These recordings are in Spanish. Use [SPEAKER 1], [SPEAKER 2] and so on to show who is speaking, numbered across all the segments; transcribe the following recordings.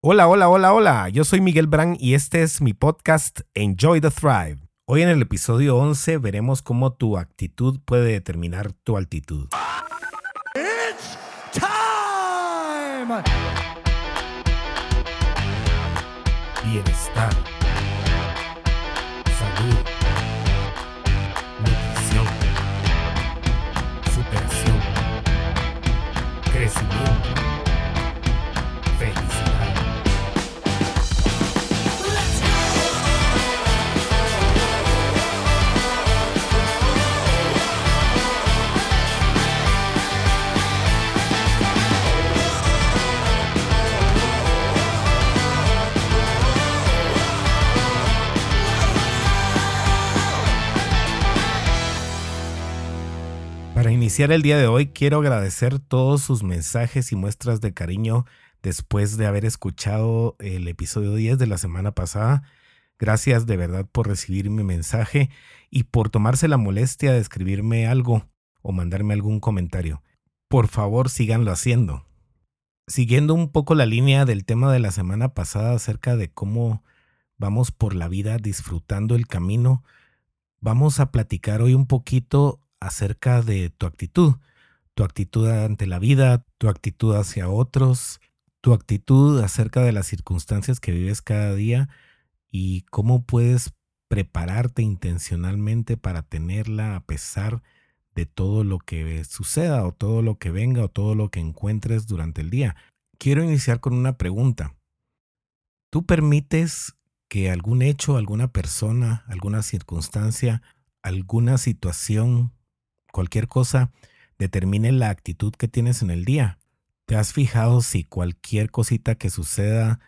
[SPEAKER 1] Hola, hola, hola, hola. Yo soy Miguel Brand y este es mi podcast Enjoy the Thrive. Hoy en el episodio 11 veremos cómo tu actitud puede determinar tu altitud.
[SPEAKER 2] It's time!
[SPEAKER 1] Bienestar. Salud. Nutrición. Superación. Crecimiento. Iniciar el día de hoy, quiero agradecer todos sus mensajes y muestras de cariño después de haber escuchado el episodio 10 de la semana pasada. Gracias de verdad por recibir mi mensaje y por tomarse la molestia de escribirme algo o mandarme algún comentario. Por favor, síganlo haciendo. Siguiendo un poco la línea del tema de la semana pasada acerca de cómo vamos por la vida disfrutando el camino, vamos a platicar hoy un poquito acerca de tu actitud, tu actitud ante la vida, tu actitud hacia otros, tu actitud acerca de las circunstancias que vives cada día y cómo puedes prepararte intencionalmente para tenerla a pesar de todo lo que suceda o todo lo que venga o todo lo que encuentres durante el día. Quiero iniciar con una pregunta. ¿Tú permites que algún hecho, alguna persona, alguna circunstancia, alguna situación cualquier cosa determine la actitud que tienes en el día. ¿Te has fijado si cualquier cosita que suceda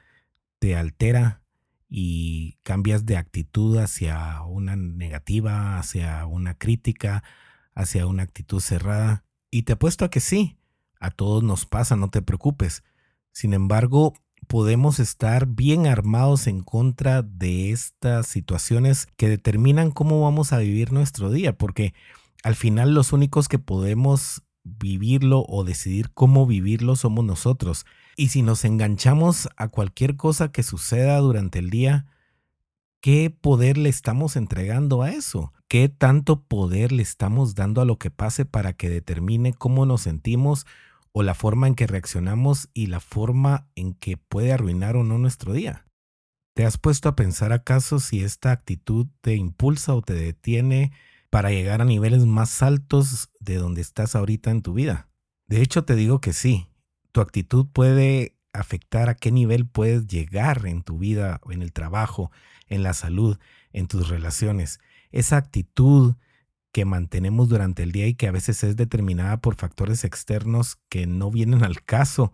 [SPEAKER 1] te altera y cambias de actitud hacia una negativa, hacia una crítica, hacia una actitud cerrada? Y te apuesto a que sí, a todos nos pasa, no te preocupes. Sin embargo, podemos estar bien armados en contra de estas situaciones que determinan cómo vamos a vivir nuestro día, porque al final los únicos que podemos vivirlo o decidir cómo vivirlo somos nosotros. Y si nos enganchamos a cualquier cosa que suceda durante el día, ¿qué poder le estamos entregando a eso? ¿Qué tanto poder le estamos dando a lo que pase para que determine cómo nos sentimos o la forma en que reaccionamos y la forma en que puede arruinar o no nuestro día? ¿Te has puesto a pensar acaso si esta actitud te impulsa o te detiene para llegar a niveles más altos de donde estás ahorita en tu vida. De hecho, te digo que sí, tu actitud puede afectar a qué nivel puedes llegar en tu vida, en el trabajo, en la salud, en tus relaciones. Esa actitud que mantenemos durante el día y que a veces es determinada por factores externos que no vienen al caso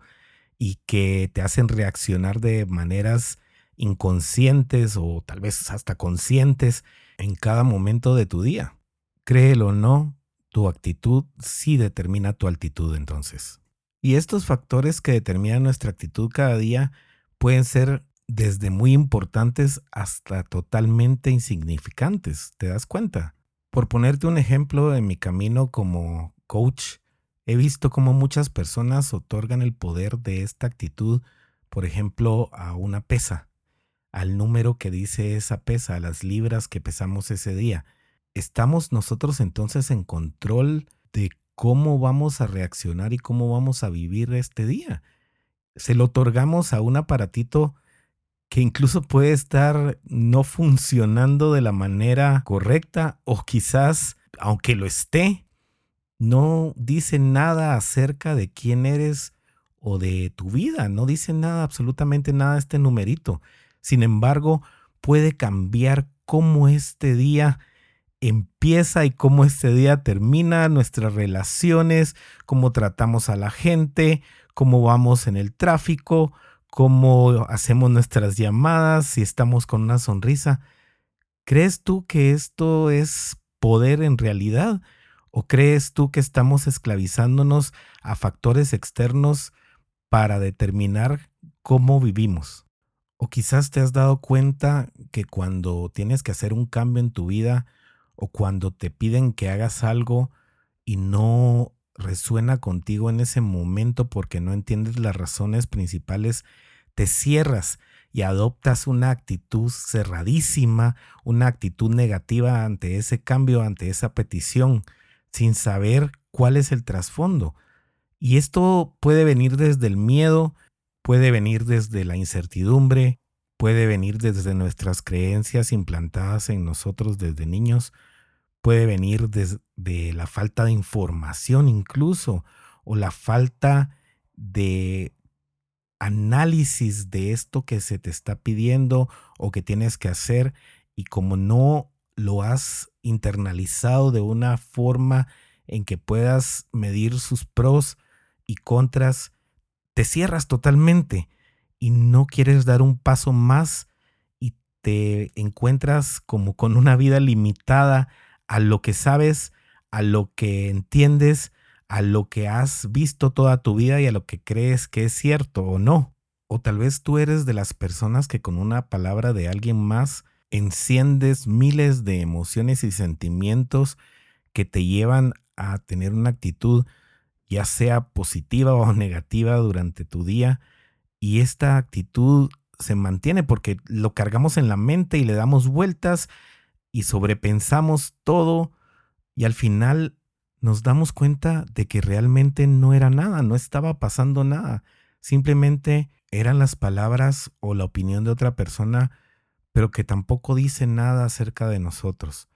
[SPEAKER 1] y que te hacen reaccionar de maneras inconscientes o tal vez hasta conscientes en cada momento de tu día. Créelo o no, tu actitud sí determina tu altitud entonces. Y estos factores que determinan nuestra actitud cada día pueden ser desde muy importantes hasta totalmente insignificantes, ¿te das cuenta? Por ponerte un ejemplo en mi camino como coach, he visto cómo muchas personas otorgan el poder de esta actitud, por ejemplo, a una pesa, al número que dice esa pesa, a las libras que pesamos ese día estamos nosotros entonces en control de cómo vamos a reaccionar y cómo vamos a vivir este día. Se lo otorgamos a un aparatito que incluso puede estar no funcionando de la manera correcta o quizás, aunque lo esté, no dice nada acerca de quién eres o de tu vida, no dice nada, absolutamente nada este numerito. Sin embargo, puede cambiar cómo este día empieza y cómo este día termina, nuestras relaciones, cómo tratamos a la gente, cómo vamos en el tráfico, cómo hacemos nuestras llamadas, si estamos con una sonrisa. ¿Crees tú que esto es poder en realidad? ¿O crees tú que estamos esclavizándonos a factores externos para determinar cómo vivimos? O quizás te has dado cuenta que cuando tienes que hacer un cambio en tu vida, o cuando te piden que hagas algo y no resuena contigo en ese momento porque no entiendes las razones principales, te cierras y adoptas una actitud cerradísima, una actitud negativa ante ese cambio, ante esa petición, sin saber cuál es el trasfondo. Y esto puede venir desde el miedo, puede venir desde la incertidumbre, puede venir desde nuestras creencias implantadas en nosotros desde niños, puede venir desde la falta de información incluso, o la falta de análisis de esto que se te está pidiendo o que tienes que hacer y como no lo has internalizado de una forma en que puedas medir sus pros y contras, te cierras totalmente y no quieres dar un paso más y te encuentras como con una vida limitada a lo que sabes, a lo que entiendes a lo que has visto toda tu vida y a lo que crees que es cierto o no. O tal vez tú eres de las personas que con una palabra de alguien más enciendes miles de emociones y sentimientos que te llevan a tener una actitud ya sea positiva o negativa durante tu día y esta actitud se mantiene porque lo cargamos en la mente y le damos vueltas y sobrepensamos todo y al final nos damos cuenta de que realmente no era nada, no estaba pasando nada. Simplemente eran las palabras o la opinión de otra persona, pero que tampoco dice nada acerca de nosotros.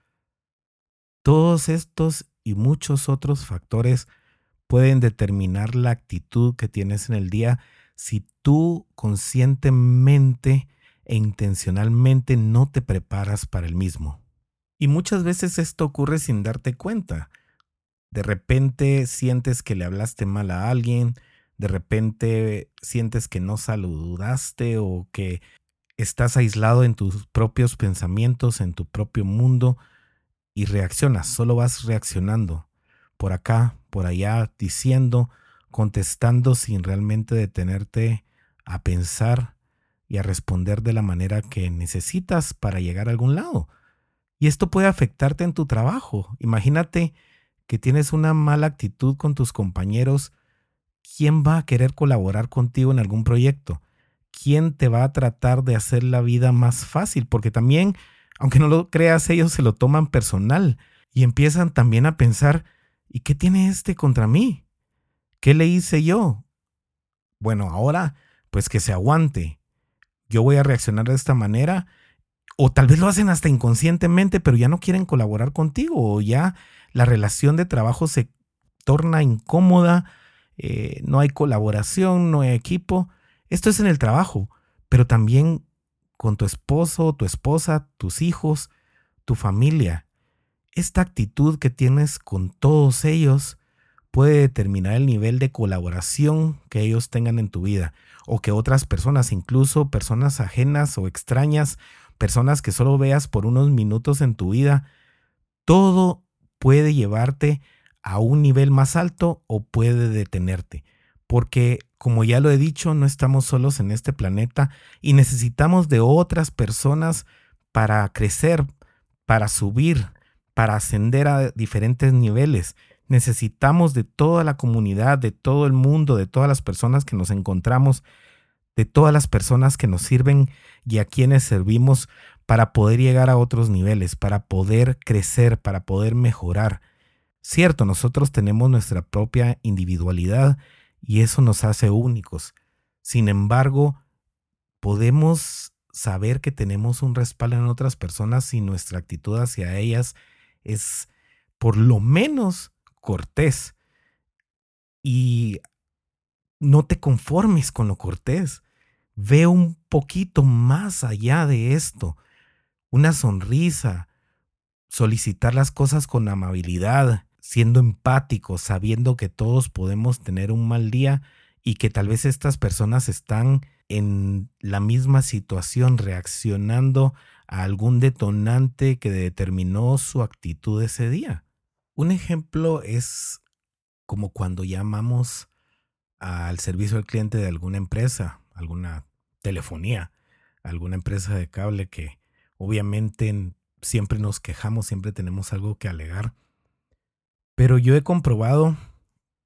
[SPEAKER 1] Todos estos y muchos otros factores pueden determinar la actitud que tienes en el día si tú conscientemente e intencionalmente no te preparas para el mismo. Y muchas veces esto ocurre sin darte cuenta de repente sientes que le hablaste mal a alguien, de repente sientes que no saludaste o que estás aislado en tus propios pensamientos, en tu propio mundo y reaccionas, solo vas reaccionando por acá, por allá, diciendo, contestando sin realmente detenerte a pensar y a responder de la manera que necesitas para llegar a algún lado. Y esto puede afectarte en tu trabajo. Imagínate que tienes una mala actitud con tus compañeros, ¿quién va a querer colaborar contigo en algún proyecto? ¿Quién te va a tratar de hacer la vida más fácil? Porque también, aunque no lo creas, ellos se lo toman personal y empiezan también a pensar, ¿y qué tiene este contra mí? ¿Qué le hice yo? Bueno, ahora, pues que se aguante. Yo voy a reaccionar de esta manera. O tal vez lo hacen hasta inconscientemente, pero ya no quieren colaborar contigo o ya la relación de trabajo se torna incómoda, eh, no hay colaboración, no hay equipo. Esto es en el trabajo, pero también con tu esposo, tu esposa, tus hijos, tu familia. Esta actitud que tienes con todos ellos puede determinar el nivel de colaboración que ellos tengan en tu vida o que otras personas, incluso personas ajenas o extrañas, personas que solo veas por unos minutos en tu vida, todo puede llevarte a un nivel más alto o puede detenerte. Porque, como ya lo he dicho, no estamos solos en este planeta y necesitamos de otras personas para crecer, para subir, para ascender a diferentes niveles. Necesitamos de toda la comunidad, de todo el mundo, de todas las personas que nos encontramos, de todas las personas que nos sirven y a quienes servimos para poder llegar a otros niveles, para poder crecer, para poder mejorar. Cierto, nosotros tenemos nuestra propia individualidad y eso nos hace únicos. Sin embargo, podemos saber que tenemos un respaldo en otras personas si nuestra actitud hacia ellas es por lo menos cortés. Y no te conformes con lo cortés. Ve un poquito más allá de esto una sonrisa, solicitar las cosas con amabilidad, siendo empáticos, sabiendo que todos podemos tener un mal día y que tal vez estas personas están en la misma situación reaccionando a algún detonante que determinó su actitud ese día. Un ejemplo es como cuando llamamos al servicio al cliente de alguna empresa, alguna telefonía, alguna empresa de cable que Obviamente siempre nos quejamos, siempre tenemos algo que alegar. Pero yo he comprobado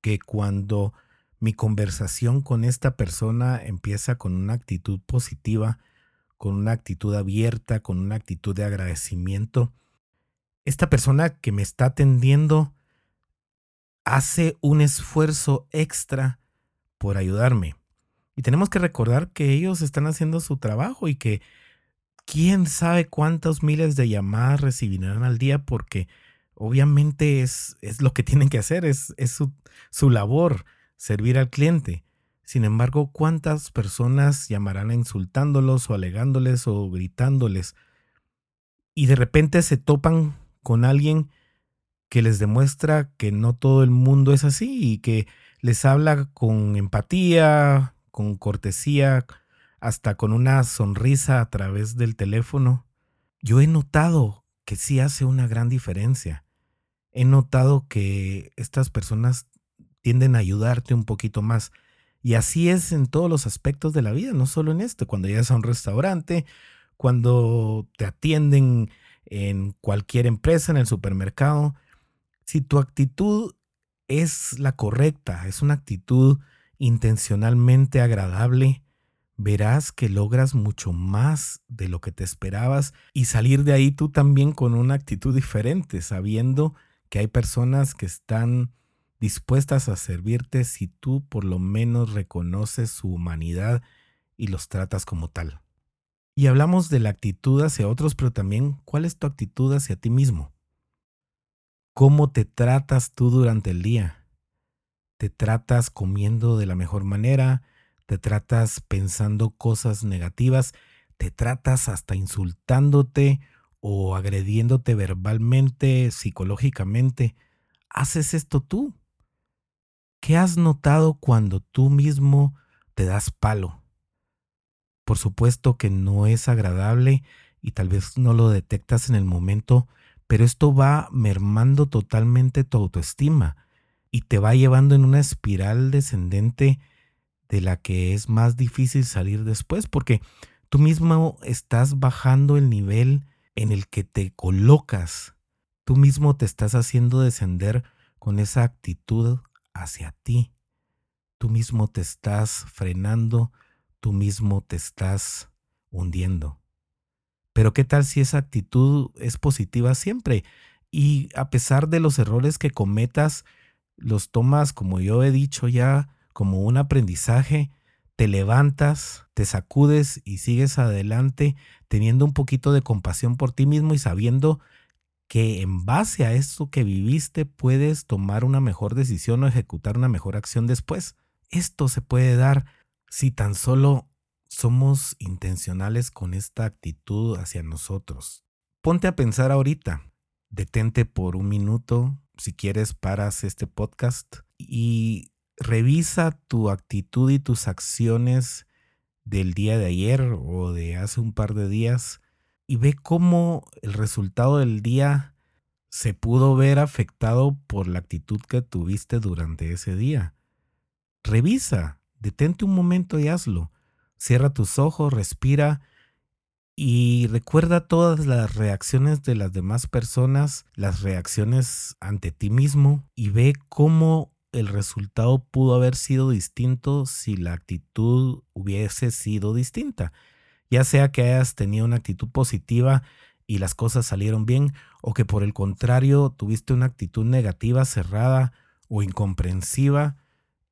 [SPEAKER 1] que cuando mi conversación con esta persona empieza con una actitud positiva, con una actitud abierta, con una actitud de agradecimiento, esta persona que me está atendiendo hace un esfuerzo extra por ayudarme. Y tenemos que recordar que ellos están haciendo su trabajo y que quién sabe cuántos miles de llamadas recibirán al día porque obviamente es, es lo que tienen que hacer, es, es su, su labor, servir al cliente. Sin embargo, ¿cuántas personas llamarán insultándolos o alegándoles o gritándoles? Y de repente se topan con alguien que les demuestra que no todo el mundo es así y que les habla con empatía, con cortesía, hasta con una sonrisa a través del teléfono. Yo he notado que sí hace una gran diferencia. He notado que estas personas tienden a ayudarte un poquito más. Y así es en todos los aspectos de la vida, no solo en esto. Cuando llegas a un restaurante, cuando te atienden en cualquier empresa, en el supermercado, si tu actitud es la correcta, es una actitud intencionalmente agradable, verás que logras mucho más de lo que te esperabas y salir de ahí tú también con una actitud diferente, sabiendo que hay personas que están dispuestas a servirte si tú por lo menos reconoces su humanidad y los tratas como tal. Y hablamos de la actitud hacia otros, pero también cuál es tu actitud hacia ti mismo. ¿Cómo te tratas tú durante el día? ¿Te tratas comiendo de la mejor manera? ¿Te tratas pensando cosas negativas? ¿Te tratas hasta insultándote o agrediéndote verbalmente, psicológicamente? ¿Haces esto tú? ¿Qué has notado cuando tú mismo te das palo? Por supuesto que no es agradable y tal vez no lo detectas en el momento, pero esto va mermando totalmente tu autoestima y te va llevando en una espiral descendente de la que es más difícil salir después, porque tú mismo estás bajando el nivel en el que te colocas, tú mismo te estás haciendo descender con esa actitud hacia ti, tú mismo te estás frenando, tú mismo te estás hundiendo. Pero ¿qué tal si esa actitud es positiva siempre? Y a pesar de los errores que cometas, los tomas, como yo he dicho ya, como un aprendizaje, te levantas, te sacudes y sigues adelante teniendo un poquito de compasión por ti mismo y sabiendo que en base a eso que viviste puedes tomar una mejor decisión o ejecutar una mejor acción después. Esto se puede dar si tan solo somos intencionales con esta actitud hacia nosotros. Ponte a pensar ahorita, detente por un minuto, si quieres paras este podcast y revisa tu actitud y tus acciones del día de ayer o de hace un par de días y ve cómo el resultado del día se pudo ver afectado por la actitud que tuviste durante ese día. Revisa, detente un momento y hazlo. Cierra tus ojos, respira y recuerda todas las reacciones de las demás personas, las reacciones ante ti mismo y ve cómo el resultado pudo haber sido distinto si la actitud hubiese sido distinta. Ya sea que hayas tenido una actitud positiva y las cosas salieron bien, o que por el contrario tuviste una actitud negativa, cerrada o incomprensiva,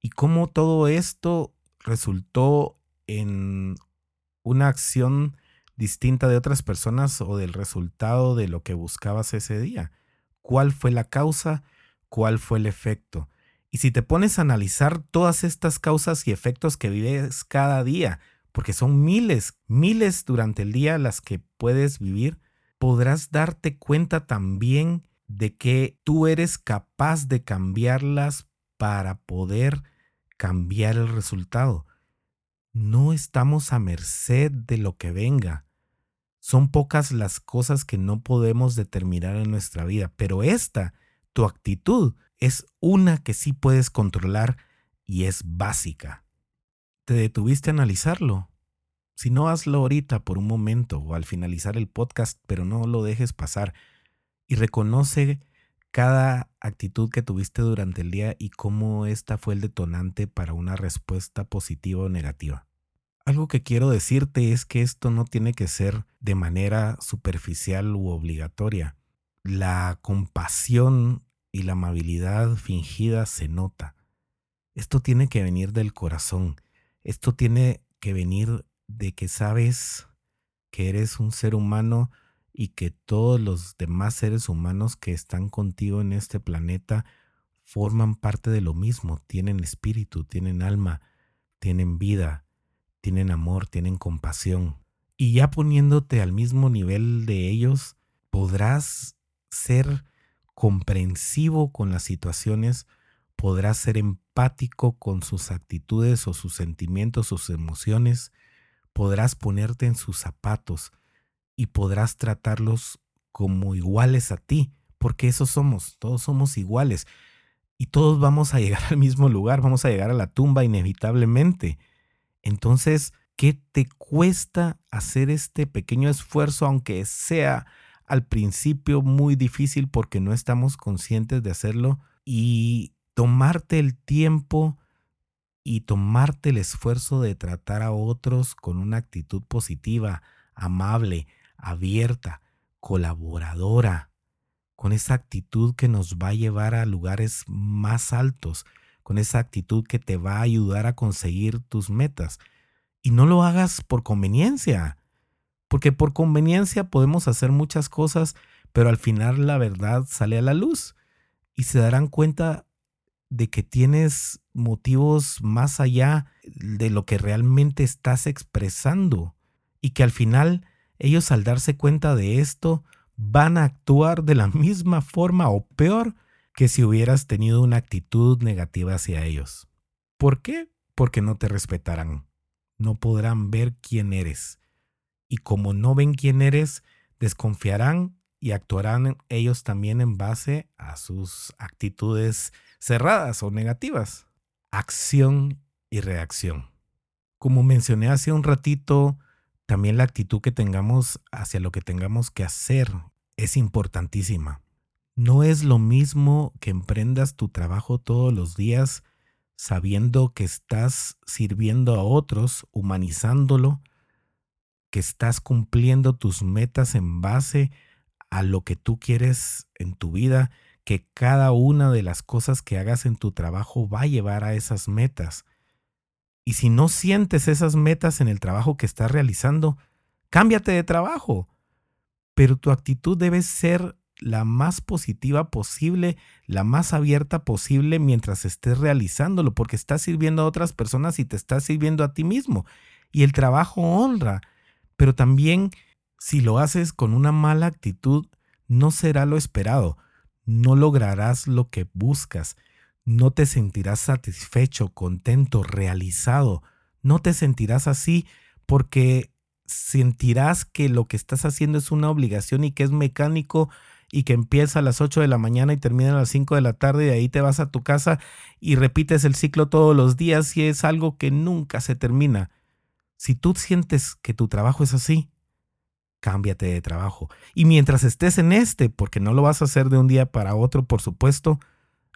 [SPEAKER 1] y cómo todo esto resultó en una acción distinta de otras personas o del resultado de lo que buscabas ese día. ¿Cuál fue la causa? ¿Cuál fue el efecto? Y si te pones a analizar todas estas causas y efectos que vives cada día, porque son miles, miles durante el día las que puedes vivir, podrás darte cuenta también de que tú eres capaz de cambiarlas para poder cambiar el resultado no estamos a merced de lo que venga. Son pocas las cosas que no podemos determinar en nuestra vida, pero esta, tu actitud, es una que sí puedes controlar y es básica. ¿Te detuviste a analizarlo? Si no, hazlo ahorita por un momento o al finalizar el podcast, pero no lo dejes pasar y reconoce cada actitud que tuviste durante el día y cómo esta fue el detonante para una respuesta positiva o negativa. Algo que quiero decirte es que esto no tiene que ser de manera superficial u obligatoria. La compasión y la amabilidad fingida se nota. Esto tiene que venir del corazón. Esto tiene que venir de que sabes que eres un ser humano y que todos los demás seres humanos que están contigo en este planeta forman parte de lo mismo, tienen espíritu, tienen alma, tienen vida, tienen amor, tienen compasión. Y ya poniéndote al mismo nivel de ellos, podrás ser comprensivo con las situaciones, podrás ser empático con sus actitudes o sus sentimientos, sus emociones, podrás ponerte en sus zapatos y podrás tratarlos como iguales a ti, porque eso somos, todos somos iguales y todos vamos a llegar al mismo lugar, vamos a llegar a la tumba inevitablemente. Entonces, ¿qué te cuesta hacer este pequeño esfuerzo, aunque sea al principio muy difícil porque no estamos conscientes de hacerlo, y tomarte el tiempo y tomarte el esfuerzo de tratar a otros con una actitud positiva, amable, abierta, colaboradora, con esa actitud que nos va a llevar a lugares más altos, con esa actitud que te va a ayudar a conseguir tus metas. Y no lo hagas por conveniencia, porque por conveniencia podemos hacer muchas cosas, pero al final la verdad sale a la luz y se darán cuenta de que tienes motivos más allá de lo que realmente estás expresando y que al final ellos al darse cuenta de esto van a actuar de la misma forma o peor que si hubieras tenido una actitud negativa hacia ellos. ¿Por qué? Porque no te respetarán, no podrán ver quién eres. Y como no ven quién eres, desconfiarán y actuarán ellos también en base a sus actitudes cerradas o negativas. Acción y reacción. Como mencioné hace un ratito, también la actitud que tengamos hacia lo que tengamos que hacer es importantísima. No es lo mismo que emprendas tu trabajo todos los días sabiendo que estás sirviendo a otros, humanizándolo, que estás cumpliendo tus metas en base a lo que tú quieres en tu vida, que cada una de las cosas que hagas en tu trabajo va a llevar a esas metas. Y si no sientes esas metas en el trabajo que estás realizando, cámbiate de trabajo. Pero tu actitud debe ser la más positiva posible, la más abierta posible mientras estés realizándolo, porque estás sirviendo a otras personas y te estás sirviendo a ti mismo. Y el trabajo honra, pero también si lo haces con una mala actitud, no será lo esperado, no lograrás lo que buscas, no te sentirás satisfecho, contento, realizado. No te sentirás así porque sentirás que lo que estás haciendo es una obligación y que es mecánico y que empieza a las 8 de la mañana y termina a las 5 de la tarde y de ahí te vas a tu casa y repites el ciclo todos los días y es algo que nunca se termina. Si tú sientes que tu trabajo es así, cámbiate de trabajo. Y mientras estés en este, porque no lo vas a hacer de un día para otro, por supuesto,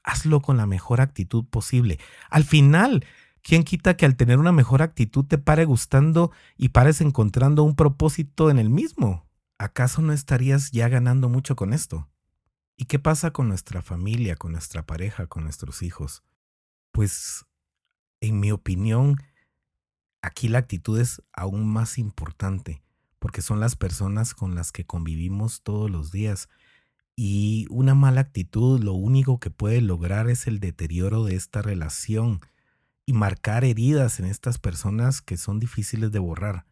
[SPEAKER 1] hazlo con la mejor actitud posible. Al final, ¿quién quita que al tener una mejor actitud te pare gustando y pares encontrando un propósito en el mismo? ¿Acaso no estarías ya ganando mucho con esto? ¿Y qué pasa con nuestra familia, con nuestra pareja, con nuestros hijos? Pues, en mi opinión, aquí la actitud es aún más importante, porque son las personas con las que convivimos todos los días y una mala actitud lo único que puede lograr es el deterioro de esta relación y marcar heridas en estas personas que son difíciles de borrar.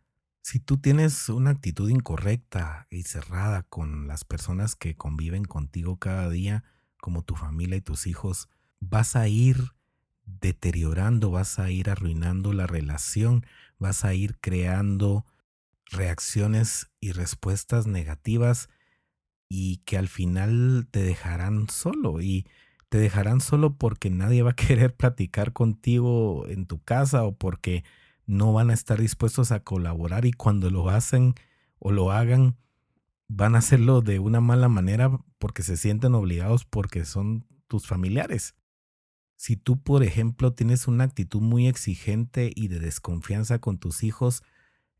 [SPEAKER 1] Si tú tienes una actitud incorrecta y cerrada con las personas que conviven contigo cada día, como tu familia y tus hijos, vas a ir deteriorando, vas a ir arruinando la relación, vas a ir creando reacciones y respuestas negativas y que al final te dejarán solo y te dejarán solo porque nadie va a querer platicar contigo en tu casa o porque no van a estar dispuestos a colaborar y cuando lo hacen o lo hagan van a hacerlo de una mala manera porque se sienten obligados porque son tus familiares. Si tú, por ejemplo, tienes una actitud muy exigente y de desconfianza con tus hijos,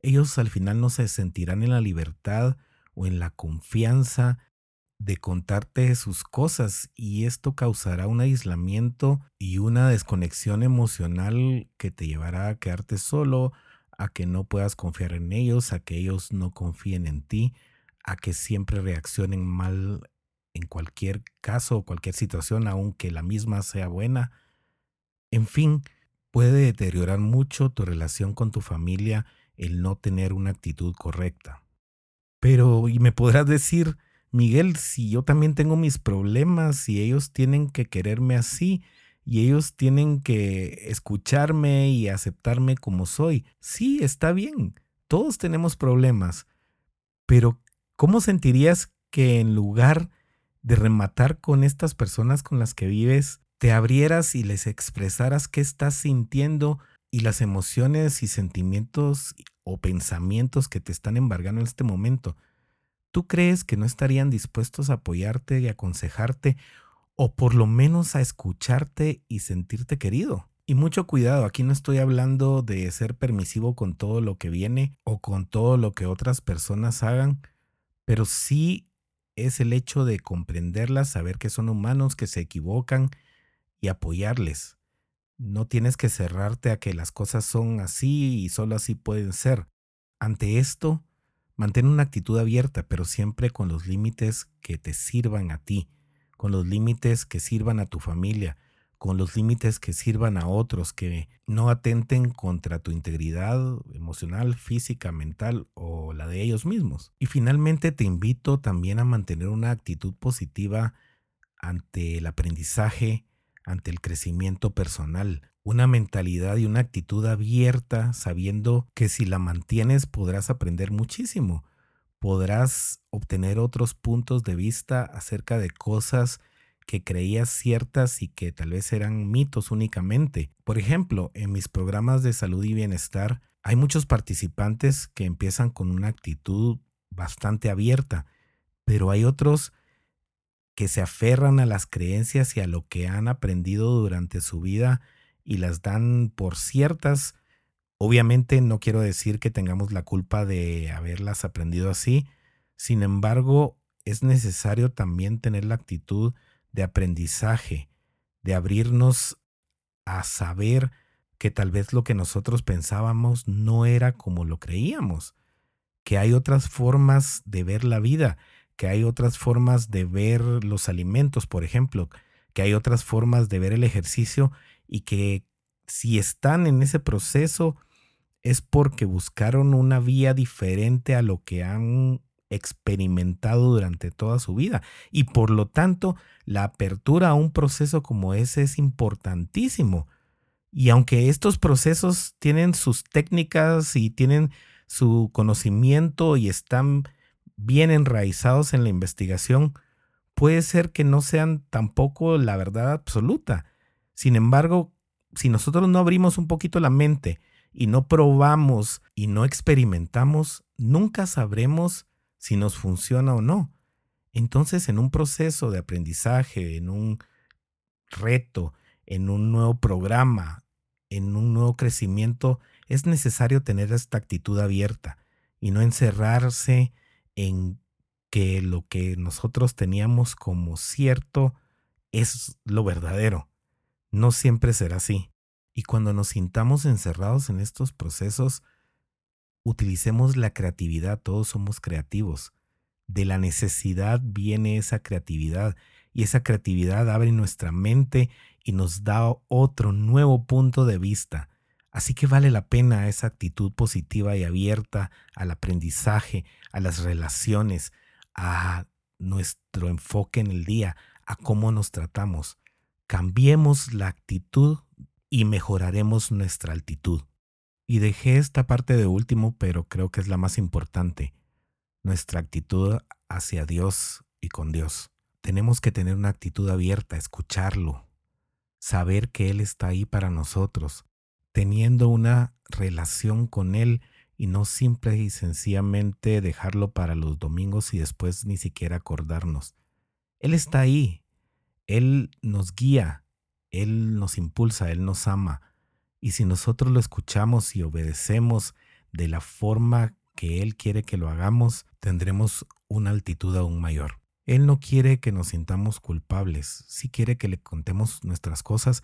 [SPEAKER 1] ellos al final no se sentirán en la libertad o en la confianza de contarte sus cosas y esto causará un aislamiento y una desconexión emocional que te llevará a quedarte solo, a que no puedas confiar en ellos, a que ellos no confíen en ti, a que siempre reaccionen mal en cualquier caso o cualquier situación, aunque la misma sea buena. En fin, puede deteriorar mucho tu relación con tu familia el no tener una actitud correcta. Pero, y me podrás decir, Miguel, si yo también tengo mis problemas y ellos tienen que quererme así y ellos tienen que escucharme y aceptarme como soy. Sí, está bien, todos tenemos problemas, pero ¿cómo sentirías que en lugar de rematar con estas personas con las que vives, te abrieras y les expresaras qué estás sintiendo y las emociones y sentimientos o pensamientos que te están embargando en este momento? ¿Tú crees que no estarían dispuestos a apoyarte y aconsejarte o por lo menos a escucharte y sentirte querido? Y mucho cuidado, aquí no estoy hablando de ser permisivo con todo lo que viene o con todo lo que otras personas hagan, pero sí es el hecho de comprenderlas, saber que son humanos, que se equivocan y apoyarles. No tienes que cerrarte a que las cosas son así y solo así pueden ser. Ante esto, Mantén una actitud abierta, pero siempre con los límites que te sirvan a ti, con los límites que sirvan a tu familia, con los límites que sirvan a otros, que no atenten contra tu integridad emocional, física, mental o la de ellos mismos. Y finalmente te invito también a mantener una actitud positiva ante el aprendizaje, ante el crecimiento personal una mentalidad y una actitud abierta, sabiendo que si la mantienes podrás aprender muchísimo, podrás obtener otros puntos de vista acerca de cosas que creías ciertas y que tal vez eran mitos únicamente. Por ejemplo, en mis programas de salud y bienestar hay muchos participantes que empiezan con una actitud bastante abierta, pero hay otros que se aferran a las creencias y a lo que han aprendido durante su vida y las dan por ciertas. Obviamente no quiero decir que tengamos la culpa de haberlas aprendido así, sin embargo es necesario también tener la actitud de aprendizaje, de abrirnos a saber que tal vez lo que nosotros pensábamos no era como lo creíamos, que hay otras formas de ver la vida, que hay otras formas de ver los alimentos, por ejemplo, que hay otras formas de ver el ejercicio y que si están en ese proceso es porque buscaron una vía diferente a lo que han experimentado durante toda su vida. Y por lo tanto, la apertura a un proceso como ese es importantísimo. Y aunque estos procesos tienen sus técnicas y tienen su conocimiento y están bien enraizados en la investigación, puede ser que no sean tampoco la verdad absoluta. Sin embargo, si nosotros no abrimos un poquito la mente y no probamos y no experimentamos, nunca sabremos si nos funciona o no. Entonces, en un proceso de aprendizaje, en un reto, en un nuevo programa, en un nuevo crecimiento, es necesario tener esta actitud abierta y no encerrarse en que lo que nosotros teníamos como cierto es lo verdadero no siempre será así. Y cuando nos sintamos encerrados en estos procesos, utilicemos la creatividad, todos somos creativos. De la necesidad viene esa creatividad y esa creatividad abre nuestra mente y nos da otro nuevo punto de vista. Así que vale la pena esa actitud positiva y abierta al aprendizaje, a las relaciones, a nuestro enfoque en el día, a cómo nos tratamos. Cambiemos la actitud y mejoraremos nuestra altitud. Y dejé esta parte de último, pero creo que es la más importante. Nuestra actitud hacia Dios y con Dios. Tenemos que tener una actitud abierta, escucharlo, saber que Él está ahí para nosotros, teniendo una relación con Él y no simple y sencillamente dejarlo para los domingos y después ni siquiera acordarnos. Él está ahí, Él nos guía, Él nos impulsa, Él nos ama. Y si nosotros lo escuchamos y obedecemos de la forma que Él quiere que lo hagamos, tendremos una altitud aún mayor. Él no quiere que nos sintamos culpables, sí quiere que le contemos nuestras cosas,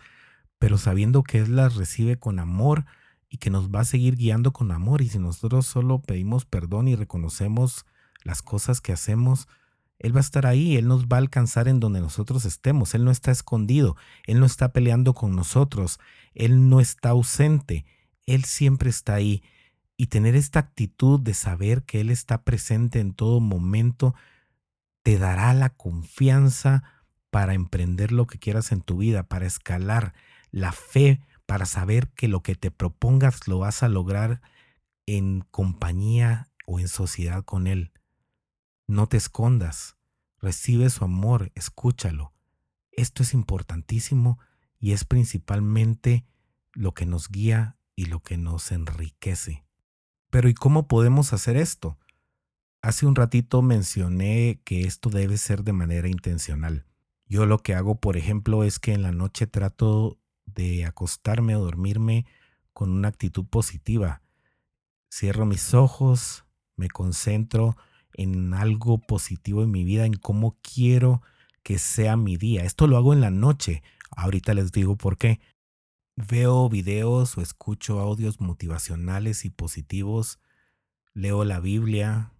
[SPEAKER 1] pero sabiendo que Él las recibe con amor y que nos va a seguir guiando con amor. Y si nosotros solo pedimos perdón y reconocemos las cosas que hacemos, Él va a estar ahí, Él nos va a alcanzar en donde nosotros estemos, Él no está escondido, Él no está peleando con nosotros, Él no está ausente, Él siempre está ahí. Y tener esta actitud de saber que Él está presente en todo momento, te dará la confianza para emprender lo que quieras en tu vida, para escalar la fe para saber que lo que te propongas lo vas a lograr en compañía o en sociedad con Él. No te escondas, recibe su amor, escúchalo. Esto es importantísimo y es principalmente lo que nos guía y lo que nos enriquece. Pero ¿y cómo podemos hacer esto? Hace un ratito mencioné que esto debe ser de manera intencional. Yo lo que hago, por ejemplo, es que en la noche trato de acostarme o dormirme con una actitud positiva. Cierro mis ojos, me concentro en algo positivo en mi vida, en cómo quiero que sea mi día. Esto lo hago en la noche. Ahorita les digo por qué. Veo videos o escucho audios motivacionales y positivos, leo la Biblia,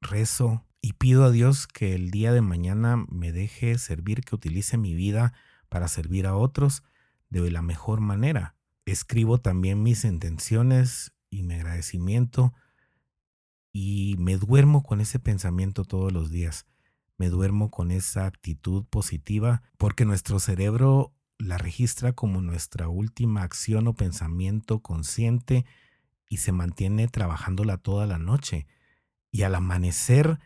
[SPEAKER 1] rezo y pido a Dios que el día de mañana me deje servir, que utilice mi vida para servir a otros de la mejor manera. Escribo también mis intenciones y mi agradecimiento y me duermo con ese pensamiento todos los días. Me duermo con esa actitud positiva porque nuestro cerebro la registra como nuestra última acción o pensamiento consciente y se mantiene trabajándola toda la noche. Y al amanecer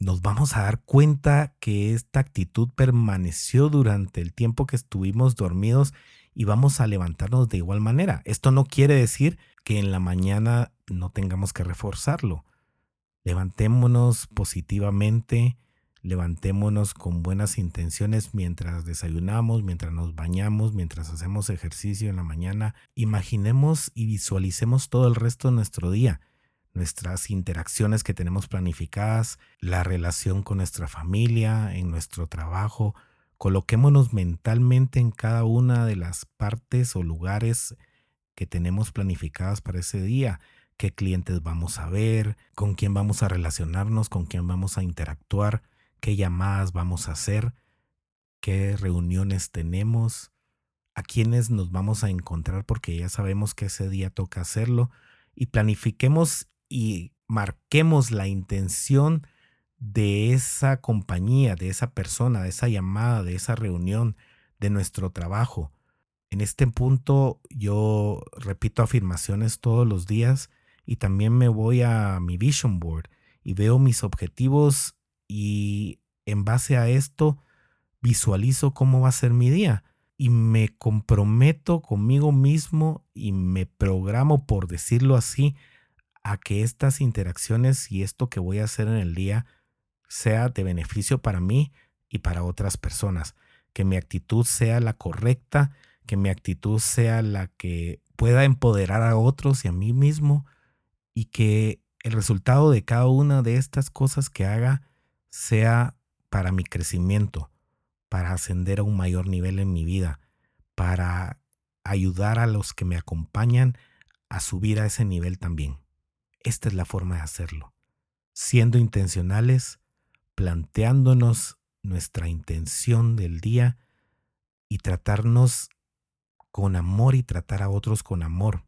[SPEAKER 1] nos vamos a dar cuenta que esta actitud permaneció durante el tiempo que estuvimos dormidos y vamos a levantarnos de igual manera. Esto no quiere decir que en la mañana no tengamos que reforzarlo. Levantémonos positivamente, levantémonos con buenas intenciones mientras desayunamos, mientras nos bañamos, mientras hacemos ejercicio en la mañana. Imaginemos y visualicemos todo el resto de nuestro día nuestras interacciones que tenemos planificadas, la relación con nuestra familia, en nuestro trabajo. Coloquémonos mentalmente en cada una de las partes o lugares que tenemos planificadas para ese día. Qué clientes vamos a ver, con quién vamos a relacionarnos, con quién vamos a interactuar, qué llamadas vamos a hacer, qué reuniones tenemos, a quiénes nos vamos a encontrar porque ya sabemos que ese día toca hacerlo. Y planifiquemos y marquemos la intención de esa compañía, de esa persona, de esa llamada, de esa reunión, de nuestro trabajo. En este punto yo repito afirmaciones todos los días y también me voy a mi vision board y veo mis objetivos y en base a esto visualizo cómo va a ser mi día y me comprometo conmigo mismo y me programo, por decirlo así, a que estas interacciones y esto que voy a hacer en el día sea de beneficio para mí y para otras personas. Que mi actitud sea la correcta, que mi actitud sea la que pueda empoderar a otros y a mí mismo y que el resultado de cada una de estas cosas que haga sea para mi crecimiento, para ascender a un mayor nivel en mi vida, para ayudar a los que me acompañan a subir a ese nivel también. Esta es la forma de hacerlo. Siendo intencionales, planteándonos nuestra intención del día y tratarnos con amor y tratar a otros con amor.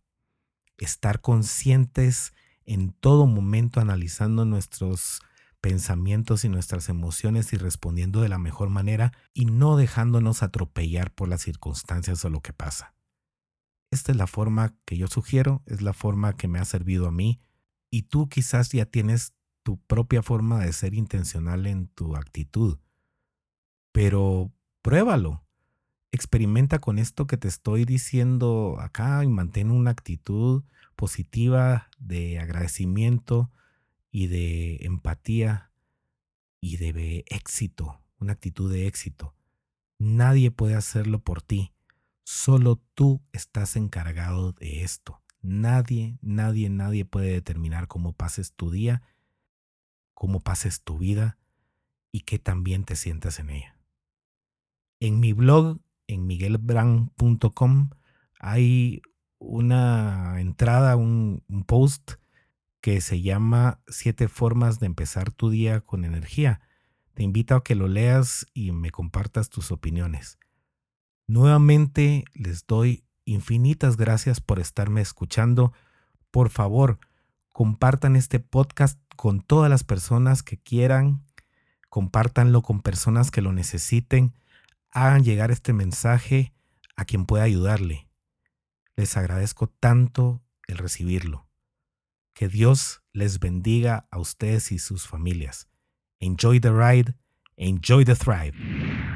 [SPEAKER 1] Estar conscientes en todo momento analizando nuestros pensamientos y nuestras emociones y respondiendo de la mejor manera y no dejándonos atropellar por las circunstancias o lo que pasa. Esta es la forma que yo sugiero, es la forma que me ha servido a mí y tú quizás ya tienes tu propia forma de ser intencional en tu actitud. Pero pruébalo. experimenta con esto que te estoy diciendo acá y mantén una actitud positiva de agradecimiento y de empatía y de éxito, una actitud de éxito. Nadie puede hacerlo por ti. Solo tú estás encargado de esto. Nadie, nadie, nadie puede determinar cómo pases tu día, cómo pases tu vida y qué también te sientas en ella. En mi blog, en miguelbrand.com, hay una entrada, un, un post que se llama Siete formas de empezar tu día con energía. Te invito a que lo leas y me compartas tus opiniones. Nuevamente les doy infinitas gracias por estarme escuchando. Por favor, compartan este podcast con todas las personas que quieran, compártanlo con personas que lo necesiten, hagan llegar este mensaje a quien pueda ayudarle. Les agradezco tanto el recibirlo. Que Dios les bendiga a ustedes y sus familias. Enjoy the ride, enjoy the thrive.